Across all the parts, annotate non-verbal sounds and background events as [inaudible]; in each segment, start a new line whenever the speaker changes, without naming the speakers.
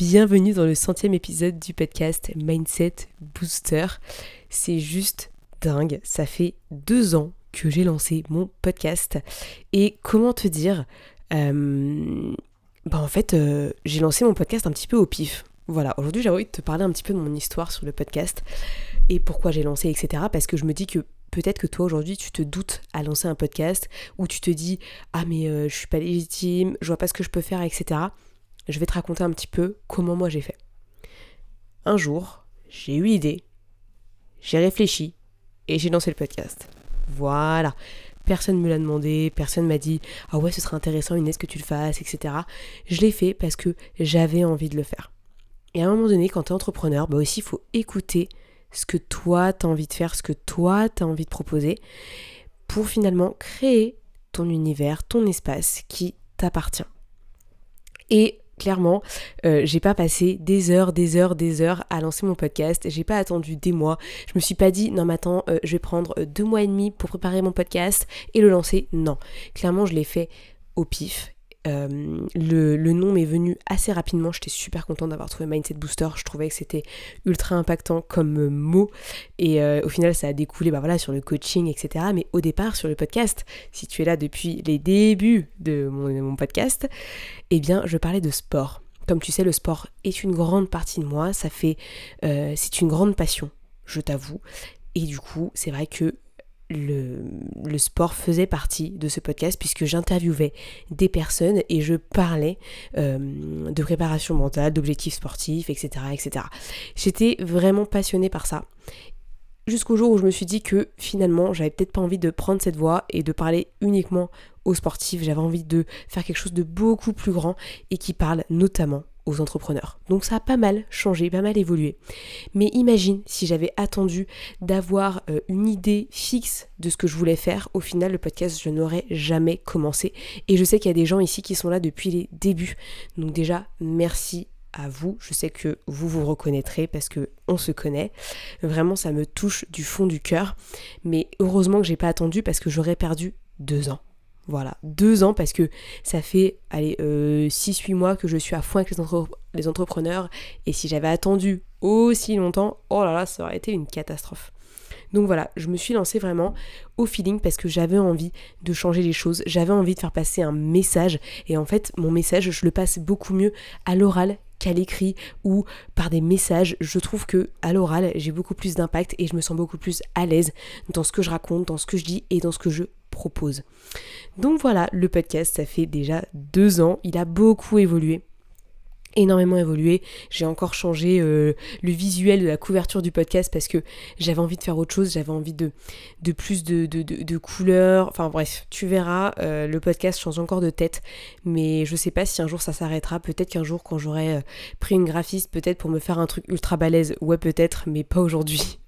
Bienvenue dans le centième épisode du podcast Mindset Booster. C'est juste dingue, ça fait deux ans que j'ai lancé mon podcast. Et comment te dire euh, bah En fait, euh, j'ai lancé mon podcast un petit peu au pif. Voilà, aujourd'hui j'ai envie de te parler un petit peu de mon histoire sur le podcast et pourquoi j'ai lancé, etc. Parce que je me dis que peut-être que toi aujourd'hui tu te doutes à lancer un podcast ou tu te dis ah mais euh, je suis pas légitime, je vois pas ce que je peux faire, etc je vais te raconter un petit peu comment moi j'ai fait. Un jour, j'ai eu l'idée, j'ai réfléchi et j'ai lancé le podcast. Voilà. Personne ne me l'a demandé, personne m'a dit Ah ouais, ce serait intéressant, Inès, que tu le fasses, etc. Je l'ai fait parce que j'avais envie de le faire. Et à un moment donné, quand tu es entrepreneur, bah aussi, il faut écouter ce que toi, tu envie de faire, ce que toi, tu as envie de proposer, pour finalement créer ton univers, ton espace qui t'appartient. Et clairement, euh, j'ai pas passé des heures, des heures, des heures à lancer mon podcast. J'ai pas attendu des mois. Je me suis pas dit non mais attends, euh, je vais prendre euh, deux mois et demi pour préparer mon podcast et le lancer. Non, clairement je l'ai fait au pif euh, le, nom m'est venu assez rapidement. J'étais super contente d'avoir trouvé Mindset Booster. Je trouvais que c'était ultra impactant comme euh, mot. Et euh, au final, ça a découlé bah voilà, sur le coaching, etc. Mais au départ, sur le podcast, si tu es là depuis les débuts de mon, podcast, eh bien, je parlais de sport. Comme tu sais, le sport est une grande partie de moi. Ça fait, c'est une grande passion, je t'avoue. Et du coup, c'est vrai que le, sport faisait partie de ce podcast puisque j'interviewais des personnes et je parlais euh, de préparation mentale, d'objectifs sportifs, etc. etc. J'étais vraiment passionnée par ça. Jusqu'au jour où je me suis dit que finalement j'avais peut-être pas envie de prendre cette voie et de parler uniquement aux sportifs, j'avais envie de faire quelque chose de beaucoup plus grand et qui parle notamment aux entrepreneurs. Donc ça a pas mal changé, pas mal évolué. Mais imagine si j'avais attendu d'avoir euh, une idée fixe de ce que je voulais faire, au final le podcast je n'aurais jamais commencé. Et je sais qu'il y a des gens ici qui sont là depuis les débuts. Donc déjà merci à vous. Je sais que vous vous reconnaîtrez parce que on se connaît. Vraiment, ça me touche du fond du cœur. Mais heureusement que j'ai pas attendu parce que j'aurais perdu deux ans. Voilà, deux ans parce que ça fait, allez, 6-8 euh, mois que je suis à fond avec les, entrepreneurs et si j'avais attendu aussi longtemps, oh là là, ça aurait été une catastrophe. Donc voilà, je me suis lancée vraiment au feeling parce que j'avais envie de changer les choses, j'avais envie de faire passer un message et en fait mon message je le passe beaucoup mieux à l'oral qu'à l'écrit ou par des messages. Je trouve que à l'oral j'ai beaucoup plus d'impact et je me sens beaucoup plus à l'aise dans ce que je raconte, dans ce que je dis et dans ce que je Donc voilà, le podcast, ça fait déjà deux ans, il a beaucoup évolué énormément évolué. J'ai encore changé euh, le visuel de la couverture du podcast parce que j'avais envie de faire autre chose, j'avais envie de, de plus de, de, couleurs. Enfin bref, tu verras, euh, le podcast change encore de tête, mais je sais pas si un jour ça s'arrêtera. Peut-être qu'un jour quand j'aurai euh, pris une graphiste, peut-être pour me faire un truc ultra balèze, ouais peut-être, mais pas aujourd'hui.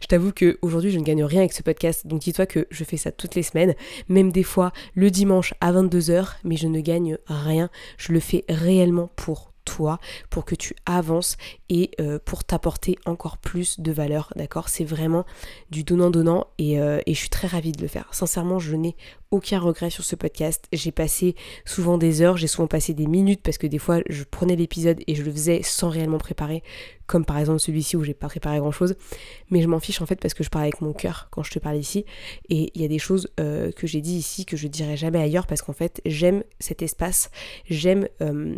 Je t'avoue que aujourd'hui je ne gagne rien avec ce podcast, donc dis-toi que je fais ça toutes les semaines, même des fois le dimanche à 22h, mais je ne gagne rien. Je le fais réellement pour toi pour que tu avances et euh, pour t'apporter encore plus de valeur, d'accord? C'est vraiment du donnant-donnant euh, et, je suis très ravie de le faire. Sincèrement, je n'ai aucun regret sur ce podcast. J'ai passé souvent des heures, j'ai souvent passé des minutes parce que des fois je prenais l'épisode et je le faisais sans réellement préparer, comme par exemple celui-ci où j'ai pas préparé grand chose. Mais je m'en fiche en fait parce que je parle avec mon cœur quand je te parle ici. Et il y a des choses euh, que j'ai dit ici que je dirais jamais ailleurs parce qu'en fait j'aime cet espace, j'aime euh,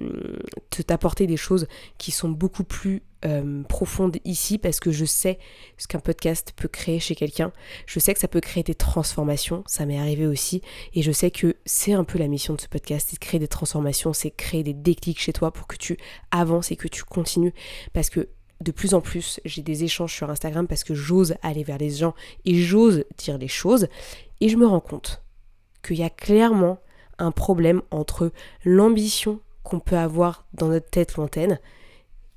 te t'apporter des choses qui sont beaucoup plus euh, profonde ici parce que je sais ce qu'un podcast peut créer chez quelqu'un. Je sais que ça peut créer des transformations, ça m'est arrivé aussi. Et je sais que c'est un peu la mission de ce podcast, c'est de créer des transformations, c'est créer des déclics chez toi pour que tu avances et que tu continues. Parce que de plus en plus, j'ai des échanges sur Instagram parce que j'ose aller vers les gens et j'ose dire les choses. Et je me rends compte qu'il y a clairement un problème entre l'ambition qu'on peut avoir dans notre tête lointaine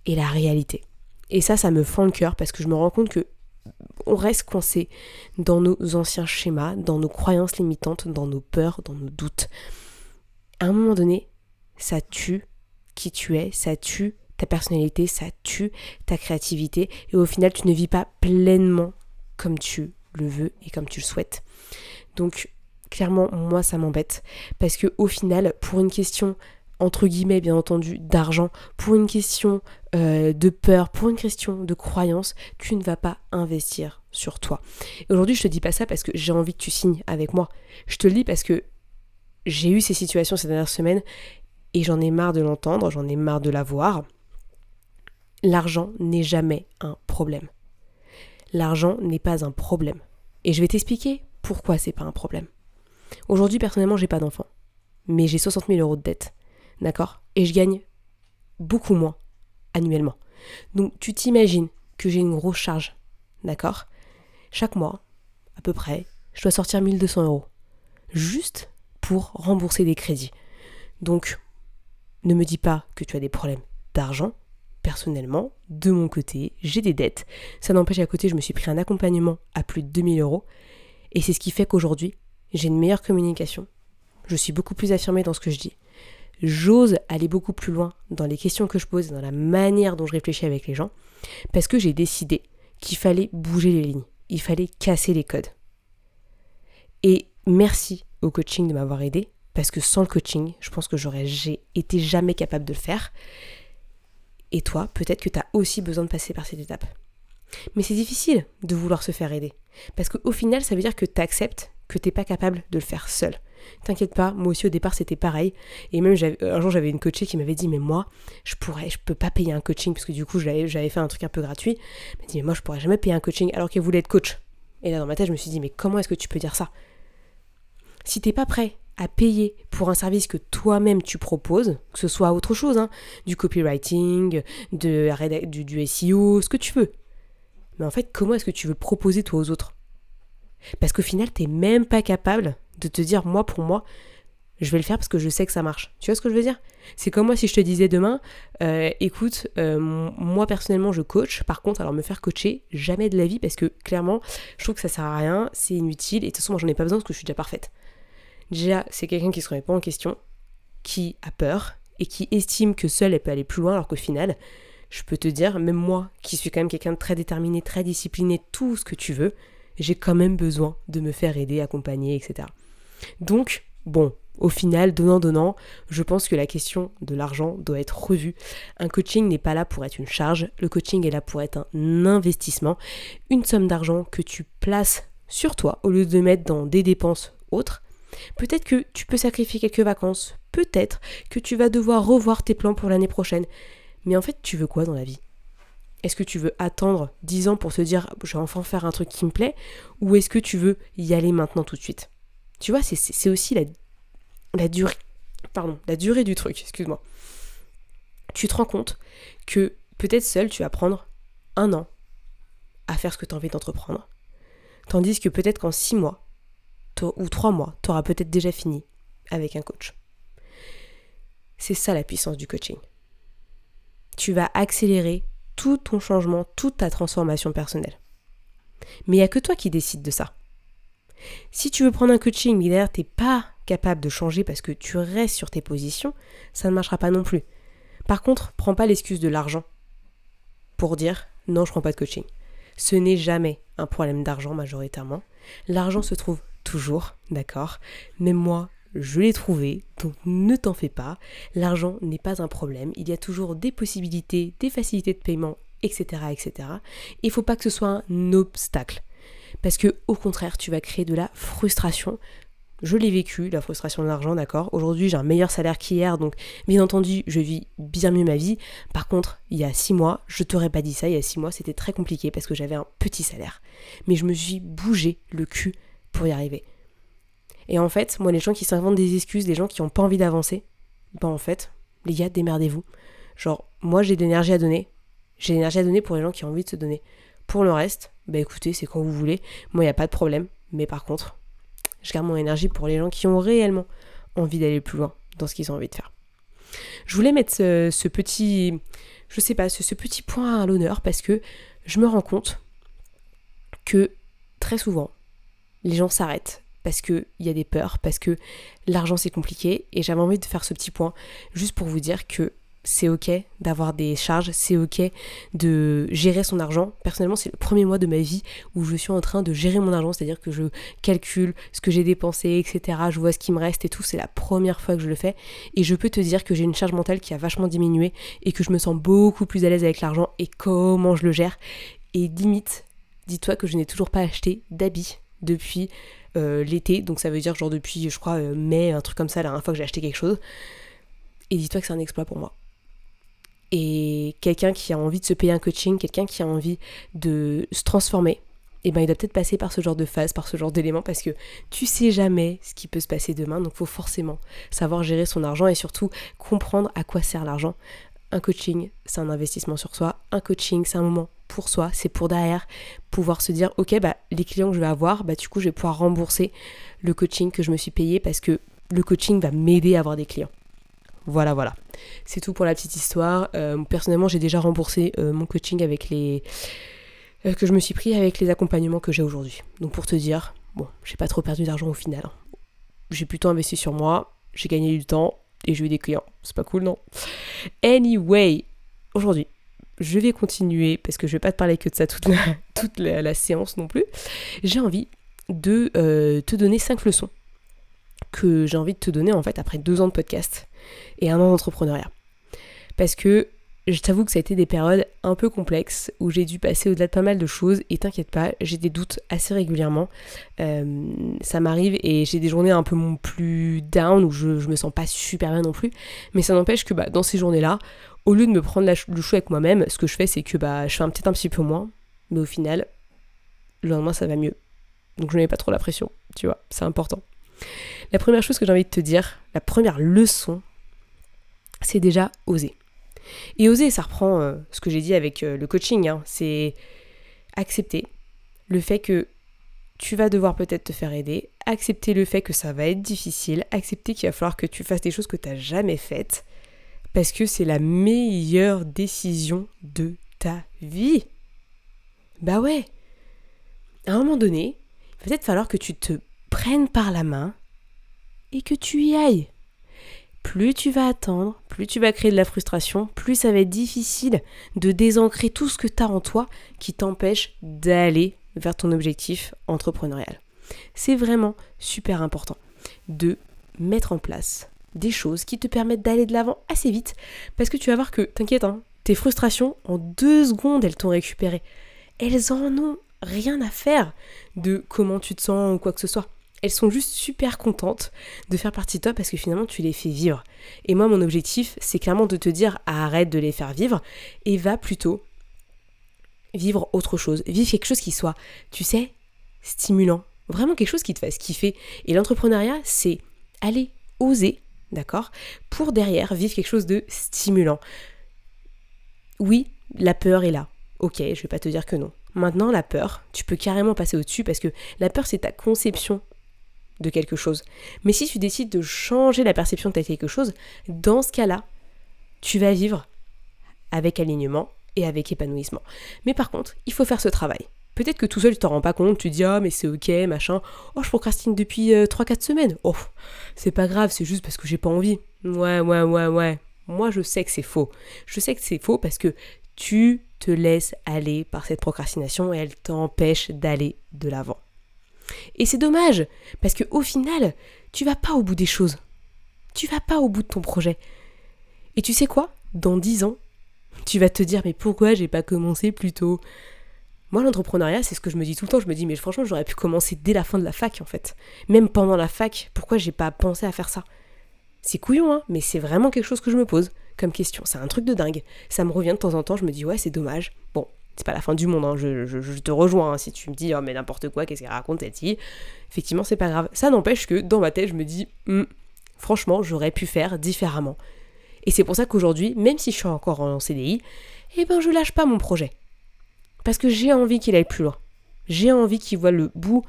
et la réalité. Et ça, ça me fend le cœur parce que je me rends compte que on reste coincé dans nos anciens schémas, dans nos croyances limitantes, dans nos peurs, dans nos doutes. À un moment donné, ça tue qui tu es, ça tue ta personnalité, ça tue ta créativité et au final tu ne vis pas pleinement comme tu le veux et comme tu le souhaites. Donc clairement moi ça m'embête parce que au final pour une question entre guillemets bien entendu d'argent, pour une question euh, de peur, pour une question de croyance, tu ne vas pas investir sur toi. Aujourd'hui je te dis pas ça parce que j'ai envie que tu signes avec moi. Je te le dis parce que j'ai eu ces situations ces dernières semaines et j'en ai marre de l'entendre, j'en ai marre de la voir. L'argent n'est jamais un problème. L'argent n'est pas un problème. Et je vais t'expliquer pourquoi c'est pas un problème. Aujourd'hui, personnellement, j'ai pas d'enfant. Mais j'ai 60 000 euros de dette. D'accord? Et je gagne beaucoup moins annuellement. Donc tu t'imagines que j'ai une grosse charge. D'accord? Chaque mois, à peu près, je dois sortir 1200 euros. Juste pour rembourser des crédits. Donc, ne me dis pas que tu as des problèmes d'argent. Personnellement, de mon côté, j'ai des dettes. Ça n'empêche à côté, je me suis pris un accompagnement à plus de 2000 euros. Et c'est ce qui fait qu'aujourd'hui, j'ai une meilleure communication. Je suis beaucoup plus affirmée dans ce que je dis. J'ose aller beaucoup plus loin dans les questions que je pose, dans la manière dont je réfléchis avec les gens, parce que j'ai décidé qu'il fallait bouger les lignes, il fallait casser les codes. Et merci au coaching de m'avoir aidé, parce que sans le coaching, je pense que j'aurais été jamais capable de le faire. Et toi, peut-être que tu as aussi besoin de passer par cette étape. Mais c'est difficile de vouloir se faire aider. Parce qu'au final, ça veut dire que tu acceptes que tu n'es pas capable de le faire seul. T'inquiète pas, moi aussi au départ c'était pareil. Et même un jour j'avais une coachée qui m'avait dit mais moi je pourrais, je peux pas payer un coaching parce que du coup j'avais fait un truc un peu gratuit. Elle m'a dit mais moi je pourrais jamais payer un coaching alors qu'elle voulait être coach. Et là dans ma tête je me suis dit mais comment est-ce que tu peux dire ça? Si t'es pas prêt à payer pour un service que toi-même tu proposes, que ce soit autre chose, hein, du copywriting, de, du, du SEO, ce que tu veux. Mais en fait, comment est-ce que tu veux proposer toi aux autres? Parce qu'au final, t'es même pas capable de te dire, moi, pour moi, je vais le faire parce que je sais que ça marche. Tu vois ce que je veux dire? C'est comme moi si je te disais demain, euh, écoute, euh, moi personnellement je coach, par contre alors me faire coacher, jamais de la vie parce que clairement je trouve que ça sert à rien, c'est inutile et de toute façon moi j'en ai pas besoin parce que je suis déjà parfaite. Déjà, c'est quelqu'un qui se remet pas en question, qui a peur et qui estime que seule elle peut aller plus loin, alors qu'au final, je peux te dire, même moi, qui suis quand même quelqu'un de très déterminé, très discipliné, tout ce que tu veux, j'ai quand même besoin de me faire aider, accompagner, etc. Donc, bon, au final, donnant-donnant, je pense que la question de l'argent doit être revue. Un coaching n'est pas là pour être une charge, le coaching est là pour être un investissement, une somme d'argent que tu places sur toi au lieu de mettre dans des dépenses autres. Peut-être que tu peux sacrifier quelques vacances, peut-être que tu vas devoir revoir tes plans pour l'année prochaine. Mais en fait, tu veux quoi dans la vie? Est-ce que tu veux attendre 10 ans pour te dire je vais enfin faire un truc qui me plaît? Ou est-ce que tu veux y aller maintenant tout de suite? Tu vois, c'est aussi la, durée. Pardon, la durée du truc, excuse-moi. Tu te rends compte que peut-être seul tu vas prendre un an à faire ce que tu as envie d'entreprendre. Tandis que peut-être qu'en 6 mois, ou trois mois, tu auras peut-être déjà fini avec un coach. C'est ça la puissance du coaching. Tu vas accélérer tout ton changement, toute ta transformation personnelle. Mais il n'y a que toi qui décides de ça. Si tu veux prendre un coaching mais derrière tu n'es pas capable de changer parce que tu restes sur tes positions, ça ne marchera pas non plus. Par contre, prends pas l'excuse de l'argent pour dire non, je prends pas de coaching. Ce n'est jamais un problème d'argent majoritairement. L'argent se trouve toujours, d'accord Mais moi, je l'ai trouvé, donc ne t'en fais pas. L'argent n'est pas un problème. Il y a toujours des possibilités, des facilités de paiement, etc. etc. Il ne faut pas que ce soit un obstacle. Parce que au contraire, tu vas créer de la frustration. Je l'ai vécu, la frustration de l'argent, d'accord. Aujourd'hui, j'ai un meilleur salaire qu'hier, donc bien entendu, je vis bien mieux ma vie. Par contre, il y a six mois, je t'aurais pas dit ça, il y a six mois, c'était très compliqué parce que j'avais un petit salaire. Mais je me suis bougé le cul pour y arriver. Et en fait, moi, les gens qui s'inventent des excuses, les gens qui n'ont pas envie d'avancer, ben en fait, les gars, démerdez-vous. Genre, moi, j'ai de l'énergie à donner. J'ai de l'énergie à donner pour les gens qui ont envie de se donner. Pour le reste, bah écoutez, c'est quand vous voulez. Moi, il n'y a pas de problème. Mais par contre, je garde mon énergie pour les gens qui ont réellement envie d'aller plus loin dans ce qu'ils ont envie de faire. Je voulais mettre ce, petit, je sais pas, ce, petit point à l'honneur parce que je me rends compte que très souvent, les gens s'arrêtent parce qu'il y a des peurs, parce que l'argent c'est compliqué et j'avais envie de faire ce petit point juste pour vous dire que c'est ok d'avoir des charges, c'est ok de gérer son argent. Personnellement, c'est le premier mois de ma vie où je suis en train de gérer mon argent, c'est-à-dire que je calcule ce que j'ai dépensé, etc. Je vois ce qui me reste et tout. C'est la première fois que je le fais. Et je peux te dire que j'ai une charge mentale qui a vachement diminué et que je me sens beaucoup plus à l'aise avec l'argent et comment je le gère. Et limite, dis-toi que je n'ai toujours pas acheté d'habits depuis euh, l'été. Donc ça veut dire genre depuis, je crois, euh, mai, un truc comme ça, la dernière fois que j'ai acheté quelque chose. Et dis-toi que c'est un exploit pour moi. Et quelqu'un qui a envie de se payer un coaching, quelqu'un qui a envie de se transformer, et eh ben il doit peut-être passer par ce genre de phase, par ce genre d'éléments, parce que tu sais jamais ce qui peut se passer demain, donc il faut forcément savoir gérer son argent et surtout comprendre à quoi sert l'argent. Un coaching, c'est un investissement sur soi. Un coaching, c'est un moment pour soi. C'est pour derrière pouvoir se dire, ok, bah les clients que je vais avoir, bah du coup, je vais pouvoir rembourser le coaching que je me suis payé parce que le coaching va m'aider à avoir des clients. Voilà, voilà. C'est tout pour la petite histoire. Euh, personnellement, j'ai déjà remboursé euh, mon coaching avec les euh, que je me suis pris avec les accompagnements que j'ai aujourd'hui. Donc pour te dire, bon, j'ai pas trop perdu d'argent au final. Hein. J'ai plutôt investi sur moi, j'ai gagné du temps et j'ai eu des clients. C'est pas cool, non? Anyway, aujourd'hui, je vais continuer parce que je vais pas te parler que de ça toute la, [laughs] séance non plus. J'ai envie de te donner 5 leçons que j'ai envie de te donner en fait après deux ans de podcast et un an d'entrepreneuriat. Parce que je t'avoue que ça a été des périodes un peu complexes où j'ai dû passer au-delà de pas mal de choses et t'inquiète pas, j'ai des doutes assez régulièrement. Euh, ça m'arrive et j'ai des journées un peu plus down où je, me sens pas super bien non plus. Mais ça n'empêche que bah, dans ces journées-là, au lieu de me prendre le chou avec moi-même, ce que je fais c'est que bah, je fais peut-être un petit peu moins, mais au final, le lendemain ça va mieux. Donc je ne mets pas trop la pression, tu vois, c'est important. La première chose que j'ai envie de te dire, la première leçon, c'est déjà oser. Et oser, ça reprend euh, ce que j'ai dit avec euh, le coaching, hein. c'est accepter le fait que tu vas devoir peut-être te faire aider, accepter le fait que ça va être difficile, accepter qu'il va falloir que tu fasses des choses que tu n'as jamais faites, parce que c'est la meilleure décision de ta vie. Bah ouais. À un moment donné, il va peut-être falloir que tu te prennes par la main et que tu y ailles. Plus tu vas attendre, plus tu vas créer de la frustration, plus ça va être difficile de désancrer tout ce que tu as en toi qui t'empêche d'aller vers ton objectif entrepreneurial. C'est vraiment super important de mettre en place des choses qui te permettent d'aller de l'avant assez vite parce que tu vas voir que, t'inquiète, hein, tes frustrations, en deux secondes, elles t'ont récupéré. Elles en ont rien à faire de comment tu te sens ou quoi que ce soit elles sont juste super contentes de faire partie de toi parce que finalement tu les fais vivre. Et moi mon objectif c'est clairement de te dire arrête de les faire vivre et va plutôt vivre autre chose, vivre quelque chose qui soit, tu sais, stimulant, vraiment quelque chose qui te fasse kiffer. Et l'entrepreneuriat c'est aller oser, d'accord, pour derrière vivre quelque chose de stimulant. Oui, la peur est là. Ok, je vais pas te dire que non. Maintenant, la peur, tu peux carrément passer au-dessus parce que la peur, c'est ta conception de quelque chose. Mais si tu décides de changer la perception que tu quelque chose, dans ce cas-là, tu vas vivre avec alignement et avec épanouissement. Mais par contre, il faut faire ce travail. Peut-être que tout seul tu t'en rends pas compte, tu dis ah mais c'est ok, machin. Oh je procrastine depuis 3-4 euh, semaines. Oh c'est pas grave, c'est juste parce que j'ai pas envie. Ouais ouais ouais ouais. Moi je sais que c'est faux. Je sais que c'est faux parce que tu te laisses aller par cette procrastination et elle t'empêche d'aller de l'avant. Et c'est dommage, parce que au final, tu vas pas au bout des choses. Tu vas pas au bout de ton projet. Et tu sais quoi? Dans dix ans, tu vas te dire mais pourquoi j'ai pas commencé plus tôt? Moi l'entrepreneuriat, c'est ce que je me dis tout le temps, je me dis mais franchement, j'aurais pu commencer dès la fin de la fac en fait. Même pendant la fac, pourquoi j'ai pas pensé à faire ça? C'est couillon hein, mais c'est vraiment quelque chose que je me pose comme question. C'est un truc de dingue. Ça me revient de temps en temps, je me dis ouais, c'est dommage. Bon, c'est pas la fin du monde, hein. je, te rejoins. Hein. si tu me dis, oh mais n'importe quoi, qu'est-ce qu'elle raconte fille Effectivement, c'est pas grave. Ça n'empêche que dans ma tête, je me dis, hum, franchement, j'aurais pu faire différemment. Et c'est pour ça qu'aujourd'hui, même si je suis encore en CDI, eh ben je lâche pas mon projet. Parce que j'ai envie qu'il aille plus loin. J'ai envie qu'il voit le bout,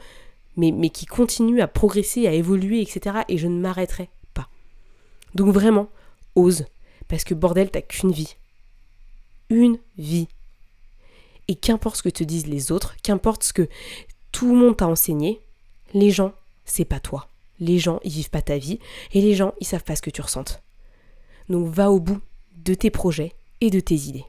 mais, mais qu'il continue à progresser, à évoluer, etc. Et je ne m'arrêterai pas. Donc vraiment, ose. Parce que bordel, t'as qu'une vie. Une vie. Et qu'importe ce que te disent les autres, qu'importe ce que tout le monde t'a enseigné, les gens, c'est pas toi. Les gens, ils vivent pas ta vie. Et les gens, ils savent pas ce que tu ressentes. Donc va au bout de tes projets et de tes idées.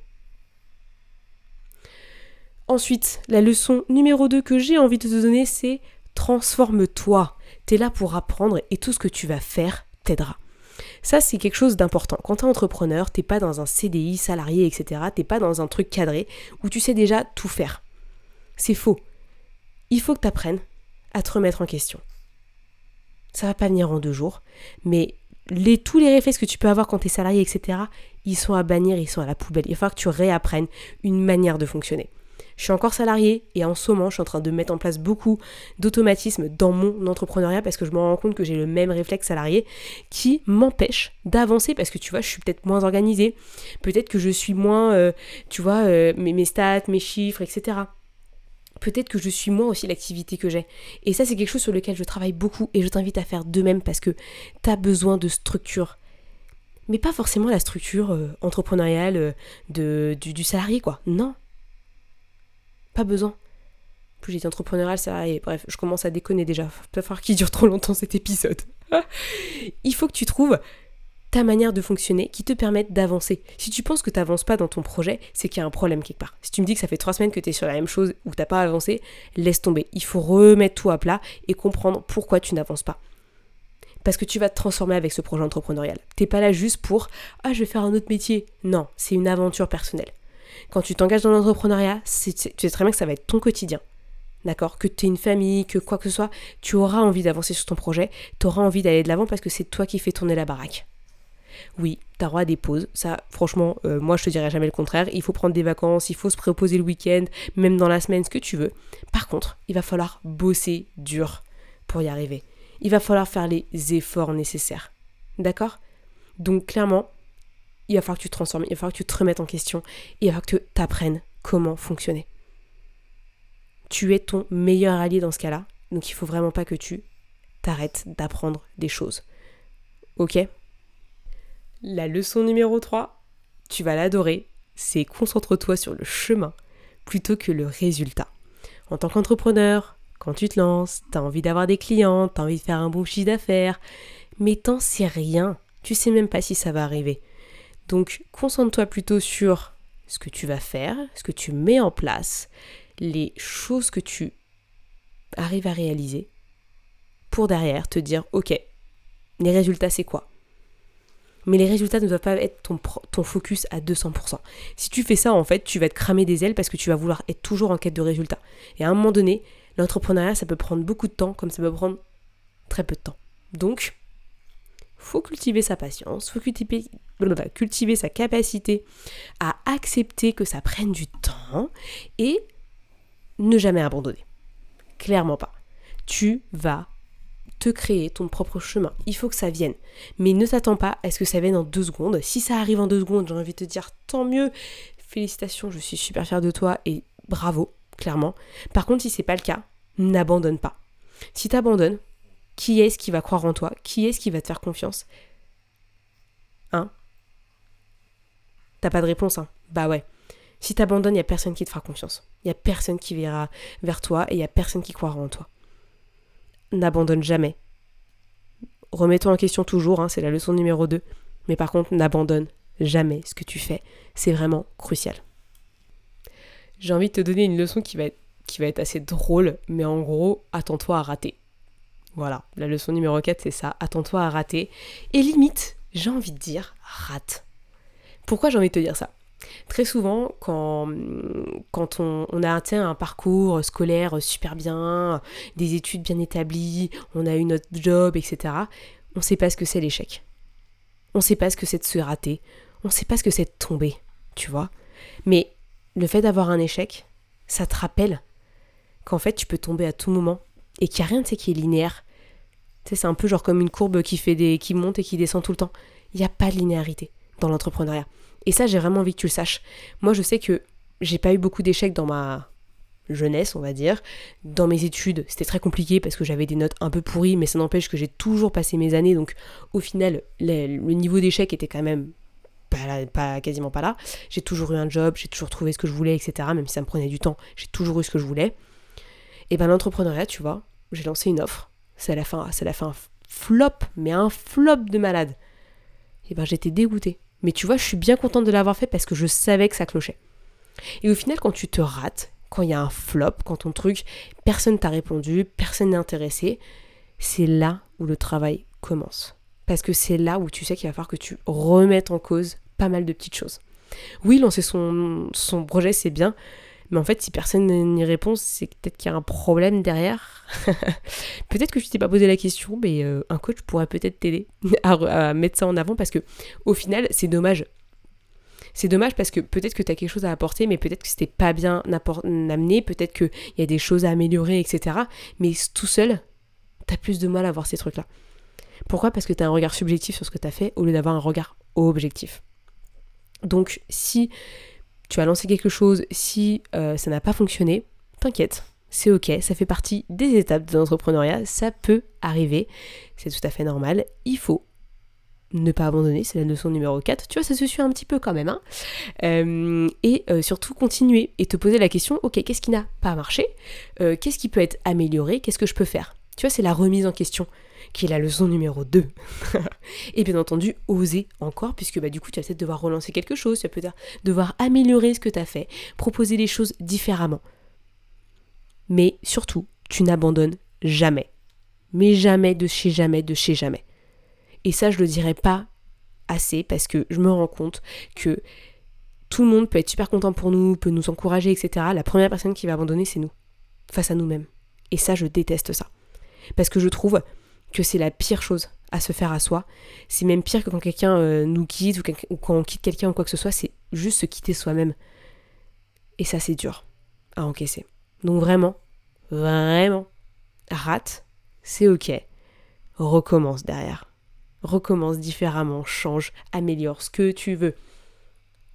Ensuite, la leçon numéro 2 que j'ai envie de te donner, c'est transforme-toi. Tu es là pour apprendre et tout ce que tu vas faire t'aidera. Ça, c'est quelque chose d'important. Quand tu es entrepreneur, t'es pas dans un CDI, salarié, etc. T'es pas dans un truc cadré où tu sais déjà tout faire. C'est faux. Il faut que tu apprennes à te remettre en question. Ça va pas venir en deux jours, mais les, tous les réflexes que tu peux avoir quand tu es salarié, etc., ils sont à bannir, ils sont à la poubelle. Il va falloir que tu réapprennes une manière de fonctionner. Je suis encore salarié et en ce moment, je suis en train de mettre en place beaucoup d'automatismes dans mon entrepreneuriat parce que je me rends compte que j'ai le même réflexe salarié qui m'empêche d'avancer parce que tu vois, je suis peut-être moins organisée, peut-être que je suis moins, euh, tu vois, euh, mes, stats, mes chiffres, etc peut-être que je suis moins aussi l'activité que j'ai. Et ça, c'est quelque chose sur lequel je travaille beaucoup et je t'invite à faire de même parce que tu as besoin de structure. Mais pas forcément la structure euh, entrepreneuriale de, du, salarié, quoi. Non. Pas besoin. Plus j'ai entrepreneurial, salarié. Bref, je commence à déconner déjà. Faut pas falloir qu'il dure trop longtemps cet épisode. [laughs] Il faut que tu trouves ta manière de fonctionner qui te permettent d'avancer. Si tu penses que tu n'avances pas dans ton projet, c'est qu'il y a un problème quelque part. Si tu me dis que ça fait trois semaines que tu es sur la même chose ou que tu n'as pas avancé, laisse tomber. Il faut remettre tout à plat et comprendre pourquoi tu n'avances pas. Parce que tu vas te transformer avec ce projet entrepreneurial. T'es pas là juste pour Ah, je vais faire un autre métier. Non, c'est une aventure personnelle. Quand tu t'engages dans l'entrepreneuriat, tu sais très bien que ça va être ton quotidien. D'accord? Que tu aies une famille, que quoi que ce soit, tu auras envie d'avancer sur ton projet, tu auras envie d'aller de l'avant parce que c'est toi qui fais tourner la baraque. Oui, t'as droit à des pauses. Ça, franchement, euh, moi je te dirais jamais le contraire. Il faut prendre des vacances, il faut se préposer le week-end, même dans la semaine, ce que tu veux. Par contre, il va falloir bosser dur pour y arriver. Il va falloir faire les efforts nécessaires. D'accord? Donc clairement, il va falloir que tu te transformes, il va falloir que tu te remettes en question, il va falloir que tu apprennes comment fonctionner. Tu es ton meilleur allié dans ce cas-là, donc il faut vraiment pas que tu t'arrêtes d'apprendre des choses. Ok? La leçon numéro 3, tu vas l'adorer, c'est concentre-toi sur le chemin plutôt que le résultat. En tant qu'entrepreneur, quand tu te lances, tu as envie d'avoir des clients, tu envie de faire un bon chiffre d'affaires, mais t'en sais rien, tu sais même pas si ça va arriver. Donc concentre-toi plutôt sur ce que tu vas faire, ce que tu mets en place, les choses que tu arrives à réaliser, pour derrière te dire, ok, les résultats c'est quoi? Mais les résultats ne doivent pas être ton, focus à 200%. Si tu fais ça, en fait, tu vas te cramer des ailes parce que tu vas vouloir être toujours en quête de résultats. Et à un moment donné, l'entrepreneuriat, ça peut prendre beaucoup de temps, comme ça peut prendre très peu de temps. Donc, faut cultiver sa patience, faut cultiver, sa capacité à accepter que ça prenne du temps et ne jamais abandonner. Clairement pas. Tu vas te créer ton propre chemin. Il faut que ça vienne. Mais ne t'attends pas à ce que ça vienne en deux secondes. Si ça arrive en deux secondes, j'ai envie de te dire tant mieux. Félicitations, je suis super fière de toi et bravo, clairement. Par contre, si c'est pas le cas, n'abandonne pas. Si t'abandonnes, qui est-ce qui va croire en toi? Qui est-ce qui va te faire confiance? Hein T'as pas de réponse, hein Bah ouais. Si t'abandonnes, il y a personne qui te fera confiance. Il y a personne qui verra vers toi et il a personne qui croira en toi n'abandonne jamais. Remets-toi en question toujours, hein, c'est la leçon numéro 2. Mais par contre, n'abandonne jamais ce que tu fais. C'est vraiment crucial. J'ai envie de te donner une leçon qui va qui va être assez drôle, mais en gros, attends-toi à rater. Voilà, la leçon numéro 4, c'est ça, attends-toi à rater. Et limite, j'ai envie de dire, rate. Pourquoi j'ai envie de te dire ça? Très souvent, quand, on, a atteint un parcours scolaire super bien, des études bien établies, on a eu notre job, etc., on ne sait pas ce que c'est l'échec. On ne sait pas ce que c'est de se rater. On ne sait pas ce que c'est de tomber, tu vois. Mais le fait d'avoir un échec, ça te rappelle qu'en fait, tu peux tomber à tout moment et qu'il n'y a rien de ce qui est linéaire. C'est un peu genre comme une courbe qui, fait des, qui monte et qui descend tout le temps. Il n'y a pas de linéarité dans l'entrepreneuriat. Et ça, j'ai vraiment envie que tu le saches. Moi, je sais que j'ai pas eu beaucoup d'échecs dans ma jeunesse, on va dire. Dans mes études, c'était très compliqué parce que j'avais des notes un peu pourries, mais ça n'empêche que j'ai toujours passé mes années, donc au final, le, niveau d'échec était quand même pas, pas, quasiment pas là. J'ai toujours eu un job, j'ai toujours trouvé ce que je voulais, etc. Même si ça me prenait du temps, j'ai toujours eu ce que je voulais. Et ben l'entrepreneuriat, tu vois, j'ai lancé une offre. Ça l'a fait, ça l'a fait un flop, mais un flop de malade. Et ben j'étais dégoûtée. Mais tu vois, je suis bien contente de l'avoir fait parce que je savais que ça clochait. Et au final, quand tu te rates, quand il y a un flop, quand ton truc, personne t'a répondu, personne n'est intéressé, c'est là où le travail commence. Parce que c'est là où tu sais qu'il va falloir que tu remettes en cause pas mal de petites choses. Oui, lancer son, son projet, c'est bien, mais en fait, si personne n'y répond, c'est peut-être qu'il y a un problème derrière. [laughs] peut-être que tu t'es pas posé la question, mais euh, un coach pourrait peut-être t'aider [laughs] à, mettre ça en avant parce que au final, c'est dommage. C'est dommage parce que peut-être que tu as quelque chose à apporter, mais peut-être que c'était pas bien amené, peut-être qu'il y a des choses à améliorer, etc. Mais tout seul, tu as plus de mal à voir ces trucs-là. Pourquoi? Parce que tu as un regard subjectif sur ce que tu as fait au lieu d'avoir un regard objectif. Donc si tu as lancé quelque chose, si euh, ça n'a pas fonctionné, t'inquiète, c'est ok, ça fait partie des étapes de l'entrepreneuriat, ça peut arriver, c'est tout à fait normal, il faut ne pas abandonner, c'est la leçon numéro 4, tu vois, ça se suit un petit peu quand même, hein. Euh, et euh, surtout continuer et te poser la question, ok, qu'est-ce qui n'a pas marché, qu'est-ce qui peut être amélioré, qu'est-ce que je peux faire? Tu vois, c'est la remise en question qui est la leçon numéro 2. [laughs] et bien entendu, oser encore, puisque bah, du coup, tu vas peut-être devoir relancer quelque chose, tu vas peut-être devoir améliorer ce que tu as fait, proposer les choses différemment. Mais surtout, tu n'abandonnes jamais. Mais jamais de chez jamais de chez jamais. Et ça, je le dirais pas assez parce que je me rends compte que tout le monde peut être super content pour nous, peut nous encourager, etc. La première personne qui va abandonner, c'est nous, face à nous-mêmes. Et ça, je déteste ça. Parce que je trouve que c'est la pire chose à se faire à soi. C'est même pire que quand quelqu'un euh, nous quitte ou, quand on quitte quelqu'un ou quoi que ce soit, c'est juste se quitter soi-même. Et ça, c'est dur à encaisser. Donc vraiment, vraiment, rate, c'est ok. Recommence derrière. Recommence différemment, change, améliore ce que tu veux.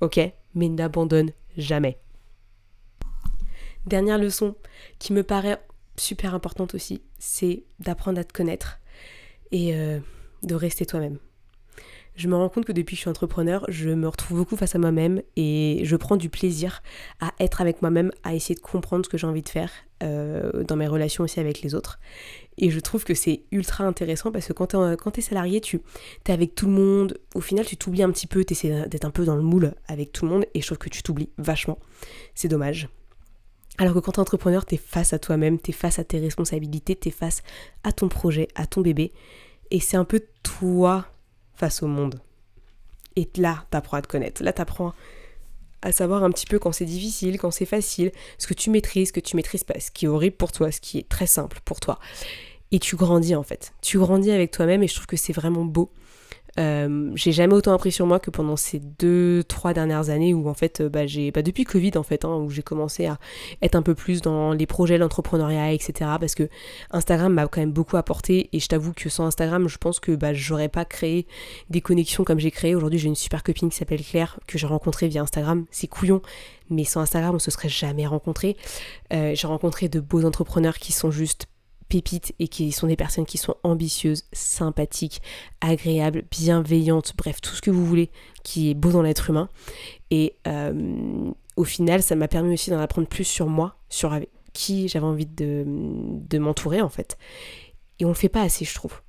Ok Mais n'abandonne jamais. Dernière leçon qui me paraît super importante aussi, c'est d'apprendre à te connaître et euh, de rester toi-même. Je me rends compte que depuis que je suis entrepreneur, je me retrouve beaucoup face à moi-même et je prends du plaisir à être avec moi-même, à essayer de comprendre ce que j'ai envie de faire euh, dans mes relations aussi avec les autres. Et je trouve que c'est ultra intéressant parce que quand tu es, salarié, tu es avec tout le monde, au final tu t'oublies un petit peu, tu essaies d'être un peu dans le moule avec tout le monde et je trouve que tu t'oublies vachement. C'est dommage. Alors que quand tu es entrepreneur, tu es face à toi-même, tu es face à tes responsabilités, tu es face à ton projet, à ton bébé. Et c'est un peu toi face au monde. Et là, tu apprends à te connaître. Là, tu apprends à savoir un petit peu quand c'est difficile, quand c'est facile, ce que tu maîtrises, ce que tu maîtrises pas, ce qui est horrible pour toi, ce qui est très simple pour toi. Et tu grandis en fait. Tu grandis avec toi-même et je trouve que c'est vraiment beau. Euh, j'ai jamais autant appris sur moi que pendant ces deux, trois dernières années où en fait, euh, bah, j'ai, bah, depuis Covid en fait, hein, où j'ai commencé à être un peu plus dans les projets, l'entrepreneuriat, etc. Parce que Instagram m'a quand même beaucoup apporté et je t'avoue que sans Instagram, je pense que bah, j'aurais pas créé des connexions comme j'ai créé. Aujourd'hui, j'ai une super copine qui s'appelle Claire que j'ai rencontrée via Instagram. C'est couillon, mais sans Instagram, on se serait jamais rencontré. Euh, j'ai rencontré de beaux entrepreneurs qui sont juste et qui sont des personnes qui sont ambitieuses, sympathiques, agréables, bienveillantes, bref, tout ce que vous voulez qui est beau dans l'être humain. Et euh, au final, ça m'a permis aussi d'en apprendre plus sur moi, sur qui j'avais envie de, de m'entourer en fait. Et on le fait pas assez, je trouve.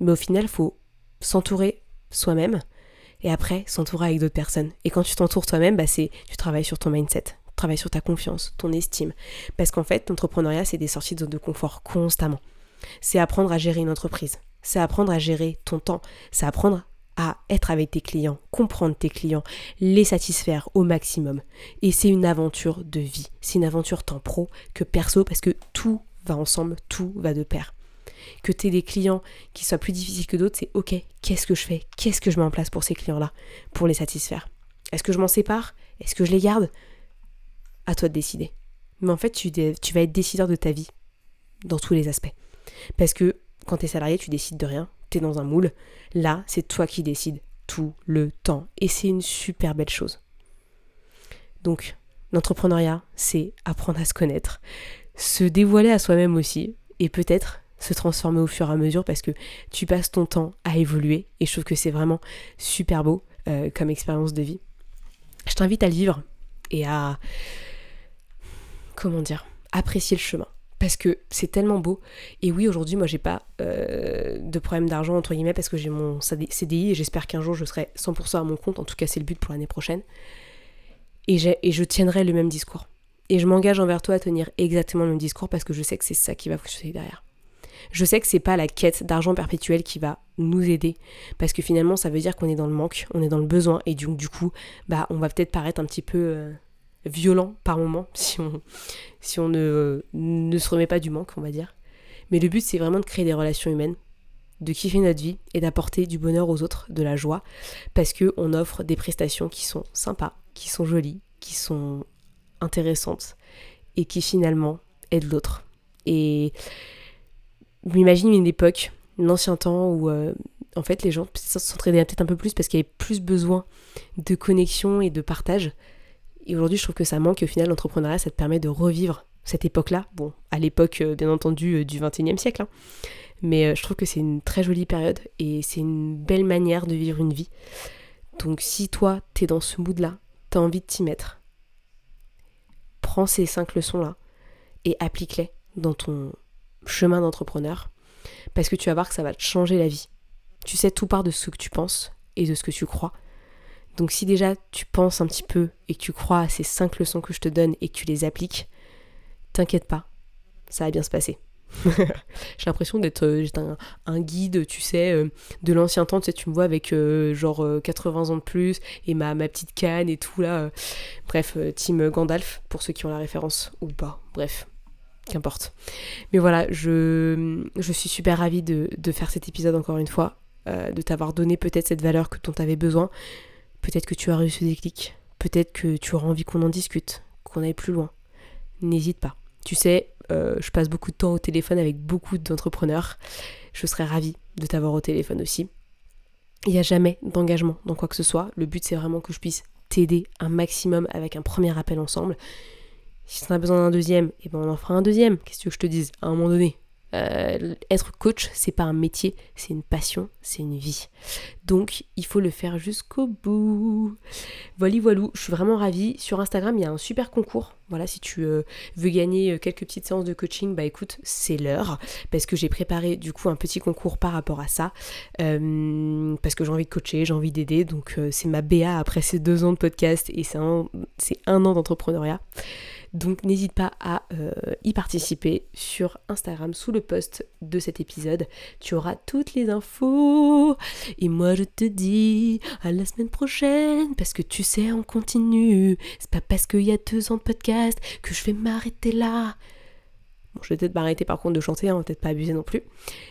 Mais au final, faut s'entourer soi-même et après s'entourer avec d'autres personnes. Et quand tu t'entoures toi-même, bah tu travailles sur ton mindset, travaille sur ta confiance, ton estime. Parce qu'en fait, l'entrepreneuriat, c'est des sorties de zone de confort constamment. C'est apprendre à gérer une entreprise. C'est apprendre à gérer ton temps. C'est apprendre à être avec tes clients, comprendre tes clients, les satisfaire au maximum. Et c'est une aventure de vie. C'est une aventure tant pro que perso parce que tout va ensemble, tout va de pair. Que tu aies des clients qui soient plus difficiles que d'autres, c'est ok, qu'est-ce que je fais? Qu'est-ce que je mets en place pour ces clients-là? Pour les satisfaire Est-ce que je m'en sépare? Est-ce que je les garde? À toi de décider. Mais en fait, tu, vas être décideur de ta vie dans tous les aspects. Parce que quand tu es salarié, tu décides de rien, tu es dans un moule. Là, c'est toi qui décides tout le temps. Et c'est une super belle chose. Donc, L'entrepreneuriat, c'est apprendre à se connaître, se dévoiler à soi-même aussi, et peut-être se transformer au fur et à mesure parce que tu passes ton temps à évoluer, et je trouve que c'est vraiment super beau euh, comme expérience de vie. Je t'invite à le vivre et à, comment dire, apprécier le chemin parce que c'est tellement beau. Et oui, aujourd'hui, moi, j'ai pas euh, de problème d'argent, entre guillemets, parce que j'ai mon CDI et j'espère qu'un jour, je serai 100% à mon compte. En tout cas, c'est le but pour l'année prochaine. Et, et je tiendrai le même discours. Et je m'engage envers toi à tenir exactement le même discours parce que je sais que c'est ça qui va fonctionner derrière. Je sais que c'est pas la quête d'argent perpétuel qui va nous aider parce que finalement ça veut dire qu'on est dans le manque, on est dans le besoin et du, du coup bah on va peut-être paraître un petit peu euh, violent par moment [laughs] si on, si on ne, ne se remet pas du manque, on va dire. Mais le but, c'est vraiment de créer des relations humaines, de kiffer notre vie et d'apporter du bonheur aux autres, de la joie, parce qu'on offre des prestations qui sont sympas, qui sont jolies, qui sont intéressantes et qui finalement aident l'autre. Et m'imagine une époque, l'ancien temps où euh, en fait les gens s'entraidaient peut-être un peu plus parce qu'il y avait plus besoin de connexion et de partage. Et aujourd'hui, je trouve que ça manque. Et au final, l'entrepreneuriat, ça te permet de revivre cette époque-là. Bon, à l'époque, euh, bien entendu, euh, du 21e siècle. Hein. Mais euh, je trouve que c'est une très jolie période et c'est une belle manière de vivre une vie. Donc si toi, t'es dans ce mood-là, t'as envie de t'y mettre, prends ces cinq leçons-là et applique-les dans ton chemin d'entrepreneur. Parce que tu vas voir que ça va te changer la vie. Tu sais, tout part de ce que tu penses et de ce que tu crois. Donc si déjà tu penses un petit peu et que tu crois à ces cinq leçons que je te donne et que tu les appliques, t'inquiète pas, ça va bien se passer. [laughs] j'ai l'impression d'être euh, un, guide, tu sais, euh, de l'ancien temps, tu sais, tu me vois avec euh, genre 80 ans de plus et ma, petite canne et tout là. bref, team Gandalf, pour ceux qui ont la référence ou pas, bref, qu'importe. Mais voilà, je, suis super ravie de, faire cet épisode encore une fois, de t'avoir donné peut-être cette valeur que dont tu avais besoin. Peut-être que tu as reçu des clics. Peut-être que tu auras envie qu'on en discute, qu'on aille plus loin. N'hésite pas. Tu sais, euh, je passe beaucoup de temps au téléphone avec beaucoup d'entrepreneurs. Je serais ravie de t'avoir au téléphone aussi. Il n'y a jamais d'engagement dans quoi que ce soit. Le but, c'est vraiment que je puisse t'aider un maximum avec un premier appel ensemble. Si tu as besoin d'un deuxième, eh ben on en fera un deuxième. Qu'est-ce que je te dise? À un moment donné, euh, être coach, c'est pas un métier, c'est une passion, c'est une vie. Donc, il faut le faire jusqu'au bout. Voilà, voilà, je suis vraiment ravie. Sur Instagram, il y a un super concours. Voilà, si tu euh, veux gagner euh, quelques petites séances de coaching, bah écoute, c'est l'heure. Parce que j'ai préparé du coup un petit concours par rapport à ça. parce que j'ai envie de coacher, j'ai envie d'aider. Donc, c'est ma BA après ces deux ans de podcast et c'est un, un an d'entrepreneuriat. Donc n'hésite pas à euh, y participer sur Instagram sous le post de cet épisode. Tu auras toutes les infos. Et moi je te dis à la semaine prochaine parce que tu sais on continue. C'est pas parce qu'il y a deux ans de podcast que je vais m'arrêter là. Bon, je vais peut-être m'arrêter par contre de chanter, hein, peut-être pas abuser non plus.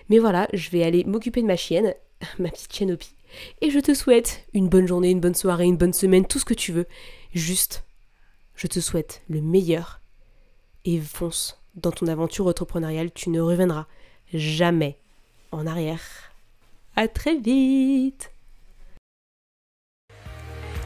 Mais voilà, je vais aller m'occuper de ma chienne, [laughs] ma petite chienne. Et je te souhaite une bonne journée, une bonne soirée, une bonne semaine, tout ce que tu veux. Juste je te souhaite le meilleur et fonce dans ton aventure entrepreneuriale, tu ne reviendras jamais en arrière. À très vite